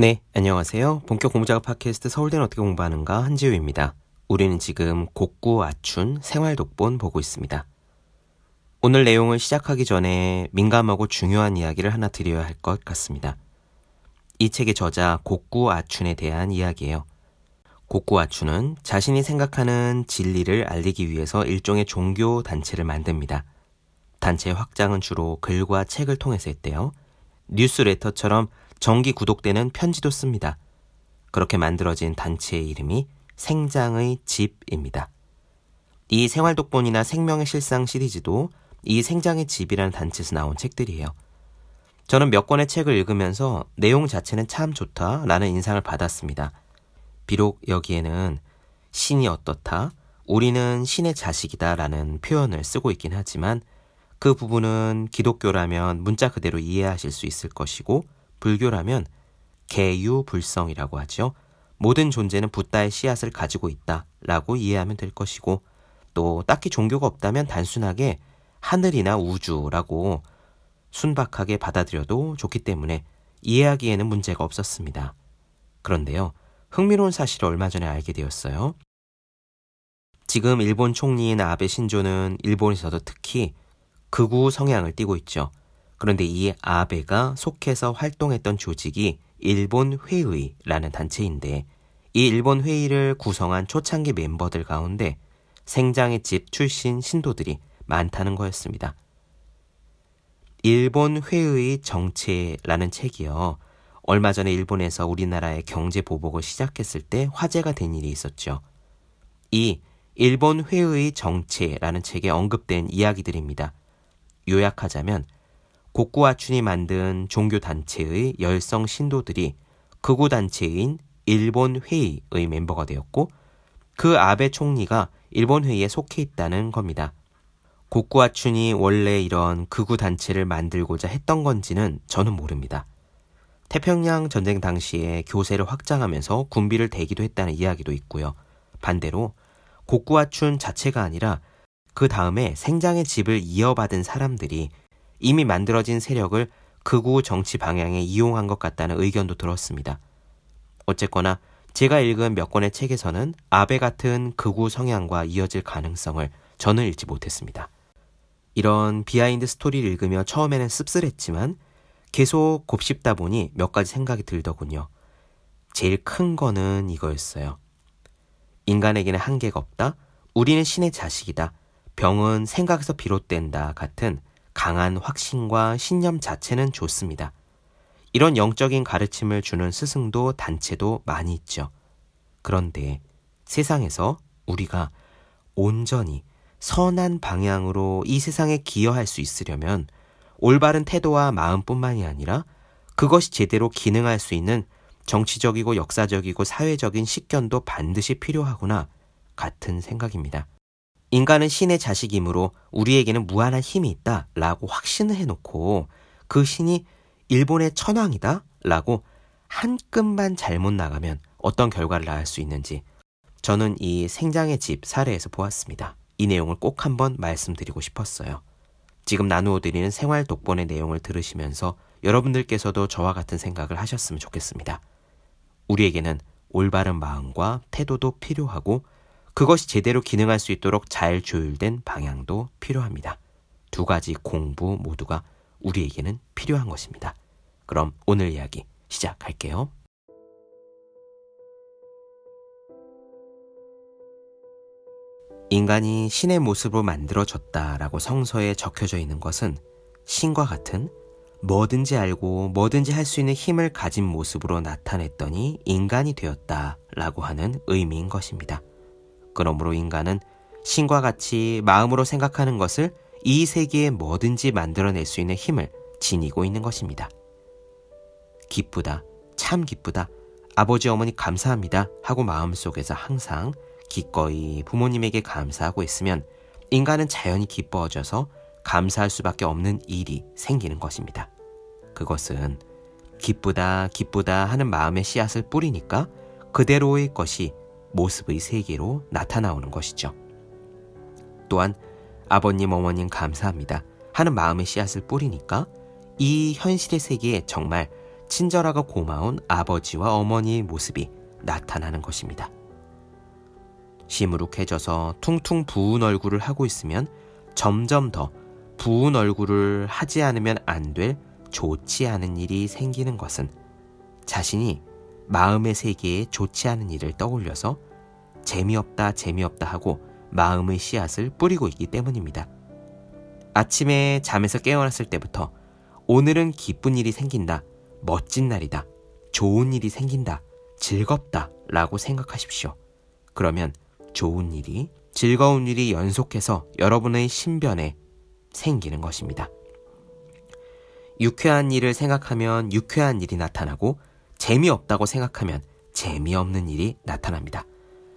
네, 안녕하세요. 본격 공부작업 팟캐스트 서울대는 어떻게 공부하는가 한지우입니다. 우리는 지금 곡구 아춘 생활 독본 보고 있습니다. 오늘 내용을 시작하기 전에 민감하고 중요한 이야기를 하나 드려야 할 것 같습니다. 이 책의 저자 곡구 아춘에 대한 이야기예요. 곡구 아춘은 자신이 생각하는 진리를 알리기 위해서 일종의 종교 단체를 만듭니다. 단체의 확장은 주로 글과 책을 통해서 했대요. 뉴스레터처럼 정기 구독되는 편지도 씁니다. 그렇게 만들어진 단체의 이름이 생장의 집입니다. 이 생활독본이나 생명의 실상 시리즈도 이 생장의 집이라는 단체에서 나온 책들이에요. 저는 몇 권의 책을 읽으면서 내용 자체는 참 좋다라는 인상을 받았습니다. 비록 여기에는 신이 어떻다, 우리는 신의 자식이다라는 표현을 쓰고 있긴 하지만 그 부분은 기독교라면 문자 그대로 이해하실 수 있을 것이고 불교라면 개유불성이라고 하죠. 모든 존재는 붓다의 씨앗을 가지고 있다 라고 이해하면 될 것이고 또 딱히 종교가 없다면 단순하게 하늘이나 우주라고 순박하게 받아들여도 좋기 때문에 이해하기에는 문제가 없었습니다. 그런데요, 흥미로운 사실을 얼마 전에 알게 되었어요. 지금 일본 총리인 아베 신조는 일본에서도 특히 극우 성향을 띠고 있죠. 그런데 이 아베가 속해서 활동했던 조직이 일본 회의라는 단체인데 이 일본 회의를 구성한 초창기 멤버들 가운데 생장의 집 출신 신도들이 많다는 거였습니다. 일본 회의 정체라는 책이요. 얼마 전에 일본에서 우리나라의 경제 보복을 시작했을 때 화제가 된 일이 있었죠. 이 일본 회의 정체라는 책에 언급된 이야기들입니다. 요약하자면 곡구아춘이 만든 종교단체의 열성 신도들이 극우단체인 일본 회의의 멤버가 되었고 그 아베 총리가 일본 회의에 속해 있다는 겁니다. 곡구아춘이 원래 이런 극우단체를 만들고자 했던 건지는 저는 모릅니다. 태평양 전쟁 당시에 교세를 확장하면서 군비를 대기도 했다는 이야기도 있고요. 반대로 곡구아춘 자체가 아니라 그 다음에 생장의 집을 이어받은 사람들이 이미 만들어진 세력을 극우 정치 방향에 이용한 것 같다는 의견도 들었습니다. 어쨌거나 제가 읽은 몇 권의 책에서는 아베 같은 극우 성향과 이어질 가능성을 저는 읽지 못했습니다. 이런 비하인드 스토리를 읽으며 처음에는 씁쓸했지만 계속 곱씹다 보니 몇 가지 생각이 들더군요. 제일 큰 거는 이거였어요. 인간에게는 한계가 없다. 우리는 신의 자식이다. 병은 생각에서 비롯된다. 같은 강한 확신과 신념 자체는 좋습니다. 이런 영적인 가르침을 주는 스승도 단체도 많이 있죠. 그런데 세상에서 우리가 온전히 선한 방향으로 이 세상에 기여할 수 있으려면 올바른 태도와 마음뿐만이 아니라 그것이 제대로 기능할 수 있는 정치적이고 역사적이고 사회적인 식견도 반드시 필요하구나 같은 생각입니다. 인간은 신의 자식이므로 우리에게는 무한한 힘이 있다 라고 확신을 해놓고 그 신이 일본의 천황이다 라고 한 끔만 잘못 나가면 어떤 결과를 낳을 수 있는지 저는 이 생장의 집 사례에서 보았습니다. 이 내용을 꼭 한번 말씀드리고 싶었어요. 지금 나누어 드리는 생활 독본의 내용을 들으시면서 여러분들께서도 저와 같은 생각을 하셨으면 좋겠습니다. 우리에게는 올바른 마음과 태도도 필요하고 그것이 제대로 기능할 수 있도록 잘 조율된 방향도 필요합니다. 두 가지 공부 모두가 우리에게는 필요한 것입니다. 그럼 오늘 이야기 시작할게요. 인간이 신의 모습으로 만들어졌다라고 성서에 적혀져 있는 것은 신과 같은 뭐든지 알고 뭐든지 할 수 있는 힘을 가진 모습으로 나타냈더니 인간이 되었다라고 하는 의미인 것입니다. 그러므로 인간은 신과 같이 마음으로 생각하는 것을 이 세계에 뭐든지 만들어낼 수 있는 힘을 지니고 있는 것입니다. 기쁘다, 참 기쁘다, 아버지 어머니 감사합니다 하고 마음속에서 항상 기꺼이 부모님에게 감사하고 있으면 인간은 자연히 기뻐져서 감사할 수밖에 없는 일이 생기는 것입니다. 그것은 기쁘다, 기쁘다 하는 마음의 씨앗을 뿌리니까 그대로의 것이 모습의 세계로 나타나오는 것이죠. 또한 아버님, 어머님 감사합니다 하는 마음의 씨앗을 뿌리니까 이 현실의 세계에 정말 친절하고 고마운 아버지와 어머니의 모습이 나타나는 것입니다. 시무룩해져서 퉁퉁 부은 얼굴을 하고 있으면 점점 더 부은 얼굴을 하지 않으면 안 될 좋지 않은 일이 생기는 것은 자신이 마음의 세계에 좋지 않은 일을 떠올려서 재미없다, 재미없다 하고 마음의 씨앗을 뿌리고 있기 때문입니다. 아침에 잠에서 깨어났을 때부터 오늘은 기쁜 일이 생긴다, 멋진 날이다, 좋은 일이 생긴다, 즐겁다 라고 생각하십시오. 그러면 좋은 일이, 즐거운 일이 연속해서 여러분의 신변에 생기는 것입니다. 유쾌한 일을 생각하면 유쾌한 일이 나타나고 재미없다고 생각하면 재미없는 일이 나타납니다.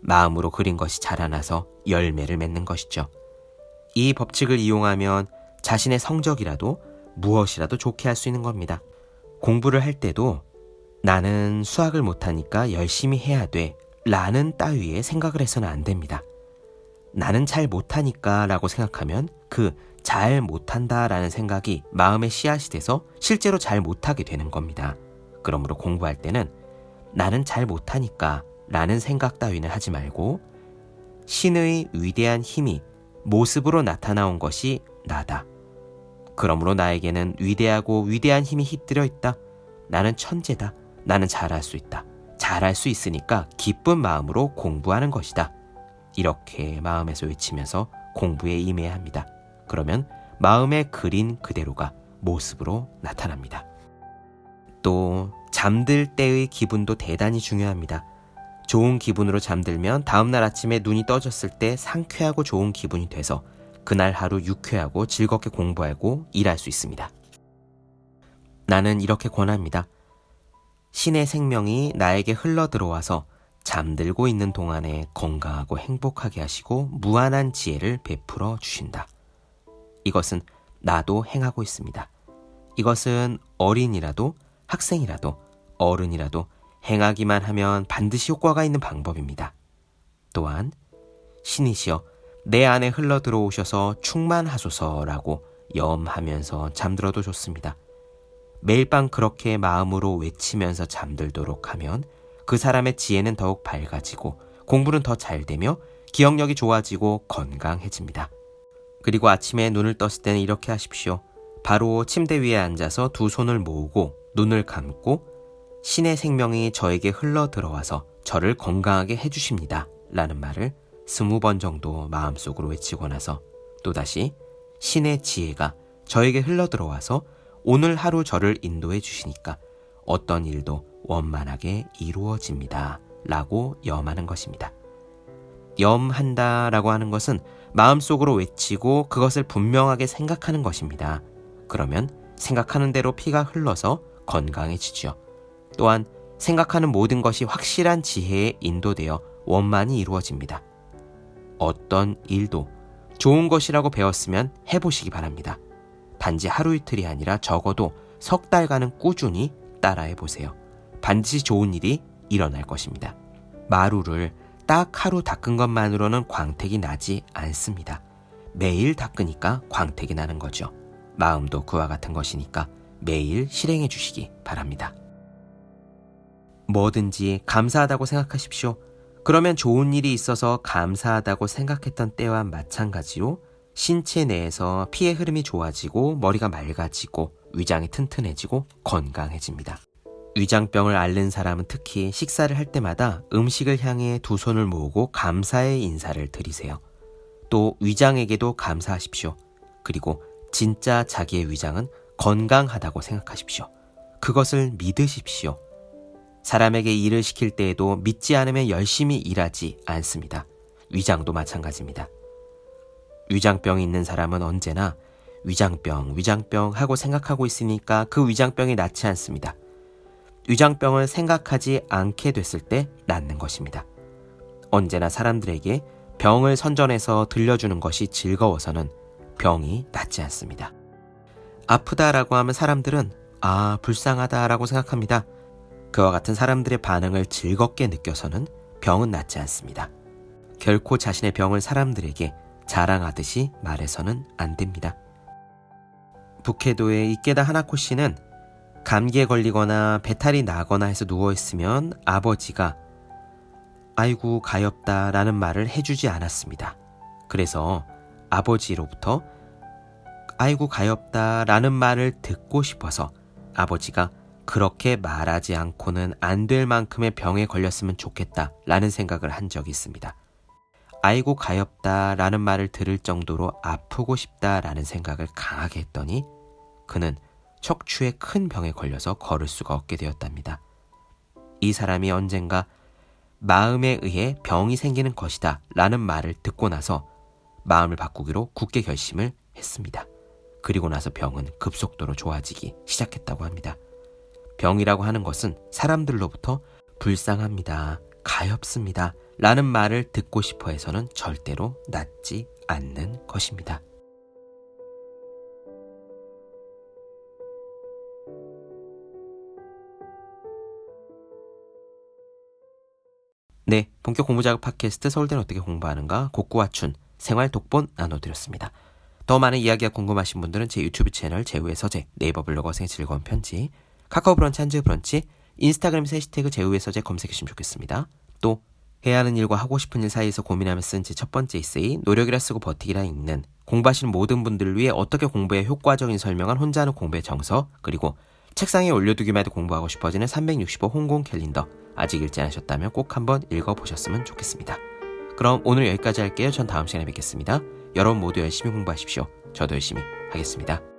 마음으로 그린 것이 자라나서 열매를 맺는 것이죠. 이 법칙을 이용하면 자신의 성적이라도 무엇이라도 좋게 할 수 있는 겁니다. 공부를 할 때도 나는 수학을 못하니까 열심히 해야 돼 라는 따위의 생각을 해서는 안 됩니다. 나는 잘 못하니까 라고 생각하면 그 잘 못한다 라는 생각이 마음의 씨앗이 돼서 실제로 잘 못하게 되는 겁니다. 그러므로 공부할 때는 나는 잘 못하니까 라는 생각 따위는 하지 말고 신의 위대한 힘이 모습으로 나타나온 것이 나다. 그러므로 나에게는 위대하고 위대한 힘이 깃들여 있다. 나는 천재다. 나는 잘할 수 있다. 잘할 수 있으니까 기쁜 마음으로 공부하는 것이다. 이렇게 마음에서 외치면서 공부에 임해야 합니다. 그러면 마음에 그린 그대로가 모습으로 나타납니다. 또 잠들 때의 기분도 대단히 중요합니다. 좋은 기분으로 잠들면 다음날 아침에 눈이 떠졌을 때 상쾌하고 좋은 기분이 돼서 그날 하루 유쾌하고 즐겁게 공부하고 일할 수 있습니다. 나는 이렇게 권합니다. 신의 생명이 나에게 흘러 들어와서 잠들고 있는 동안에 건강하고 행복하게 하시고 무한한 지혜를 베풀어 주신다. 이것은 나도 행하고 있습니다. 이것은 어린이라도 학생이라도 어른이라도 행하기만 하면 반드시 효과가 있는 방법입니다. 또한 신이시여 내 안에 흘러 들어오셔서 충만하소서라고 염하면서 잠들어도 좋습니다. 매일 밤 그렇게 마음으로 외치면서 잠들도록 하면 그 사람의 지혜는 더욱 밝아지고 공부는 더 잘 되며 기억력이 좋아지고 건강해집니다. 그리고 아침에 눈을 떴을 때는 이렇게 하십시오. 바로 침대 위에 앉아서 두 손을 모으고 눈을 감고 신의 생명이 저에게 흘러 들어와서 저를 건강하게 해주십니다. 라는 말을 스무 번 정도 마음속으로 외치고 나서 또다시 신의 지혜가 저에게 흘러 들어와서 오늘 하루 저를 인도해 주시니까 어떤 일도 원만하게 이루어집니다. 라고 염하는 것입니다. 염한다 라고 하는 것은 마음속으로 외치고 그것을 분명하게 생각하는 것입니다. 그러면 생각하는 대로 피가 흘러서 건강해지죠. 또한 생각하는 모든 것이 확실한 지혜에 인도되어 원만히 이루어집니다. 어떤 일도 좋은 것이라고 배웠으면 해보시기 바랍니다. 단지 하루 이틀이 아니라 적어도 석 달간은 꾸준히 따라해 보세요. 반드시 좋은 일이 일어날 것입니다. 마루를 딱 하루 닦은 것만으로는 광택이 나지 않습니다. 매일 닦으니까 광택이 나는 거죠. 마음도 그와 같은 것이니까 매일 실행해 주시기 바랍니다. 뭐든지 감사하다고 생각하십시오. 그러면 좋은 일이 있어서 감사하다고 생각했던 때와 마찬가지로 신체 내에서 피의 흐름이 좋아지고 머리가 맑아지고 위장이 튼튼해지고 건강해집니다. 위장병을 앓는 사람은 특히 식사를 할 때마다 음식을 향해 두 손을 모으고 감사의 인사를 드리세요. 또 위장에게도 감사하십시오. 그리고 진짜 자기의 위장은 건강하다고 생각하십시오. 그것을 믿으십시오. 사람에게 일을 시킬 때에도 믿지 않으면 열심히 일하지 않습니다. 위장도 마찬가지입니다. 위장병이 있는 사람은 언제나 위장병, 위장병 하고 생각하고 있으니까 그 위장병이 낫지 않습니다. 위장병을 생각하지 않게 됐을 때 낫는 것입니다. 언제나 사람들에게 병을 선전해서 들려주는 것이 즐거워서는 병이 낫지 않습니다. 아프다라고 하면 사람들은 아, 불쌍하다라고 생각합니다. 그와 같은 사람들의 반응을 즐겁게 느껴서는 병은 낫지 않습니다. 결코 자신의 병을 사람들에게 자랑하듯이 말해서는 안 됩니다. 북해도의 이케다 하나코 씨는 감기에 걸리거나 배탈이 나거나 해서 누워있으면 아버지가 아이고 가엾다 라는 말을 해주지 않았습니다. 그래서 아버지로부터 아이고 가엾다 라는 말을 듣고 싶어서 아버지가 그렇게 말하지 않고는 안 될 만큼의 병에 걸렸으면 좋겠다 라는 생각을 한 적이 있습니다. 아이고 가엾다 라는 말을 들을 정도로 아프고 싶다 라는 생각을 강하게 했더니 그는 척추에 큰 병에 걸려서 걸을 수가 없게 되었답니다. 이 사람이 언젠가 마음에 의해 병이 생기는 것이다 라는 말을 듣고 나서 마음을 바꾸기로 굳게 결심을 했습니다. 그리고 나서 병은 급속도로 좋아지기 시작했다고 합니다. 병이라고 하는 것은 사람들로부터 불쌍합니다. 가엾습니다. 라는 말을 듣고 싶어 해서는 절대로 낫지 않는 것입니다. 네, 본격 공부자극 팟캐스트 서울대는 어떻게 공부하는가 곡구와춘 생활 독본 나눠드렸습니다. 더 많은 이야기가 궁금하신 분들은 제 유튜브 채널 제우의 서재 네이버 블로그 생의 즐거운 편지 카카오 브런치 한즈 브런치 인스타그램에서 해시태그 제우의 서재 검색해 주시면 좋겠습니다. 또 해야 하는 일과 하고 싶은 일 사이에서 고민하며 쓴 제 첫 번째 에세이 노력이라 쓰고 버티기라 읽는 공부하시는 모든 분들을 위해 어떻게 공부에 효과적인 설명한 혼자 하는 공부의 정서 그리고 책상에 올려두기만 해도 공부하고 싶어지는 365 홍콩 캘린더 아직 읽지 않으셨다면 꼭 한번 읽어보셨으면 좋겠습니다. 그럼 오늘 여기까지 할게요. 전 다음 시간에 뵙겠습니다. 여러분 모두 열심히 공부하십시오. 저도 열심히 하겠습니다.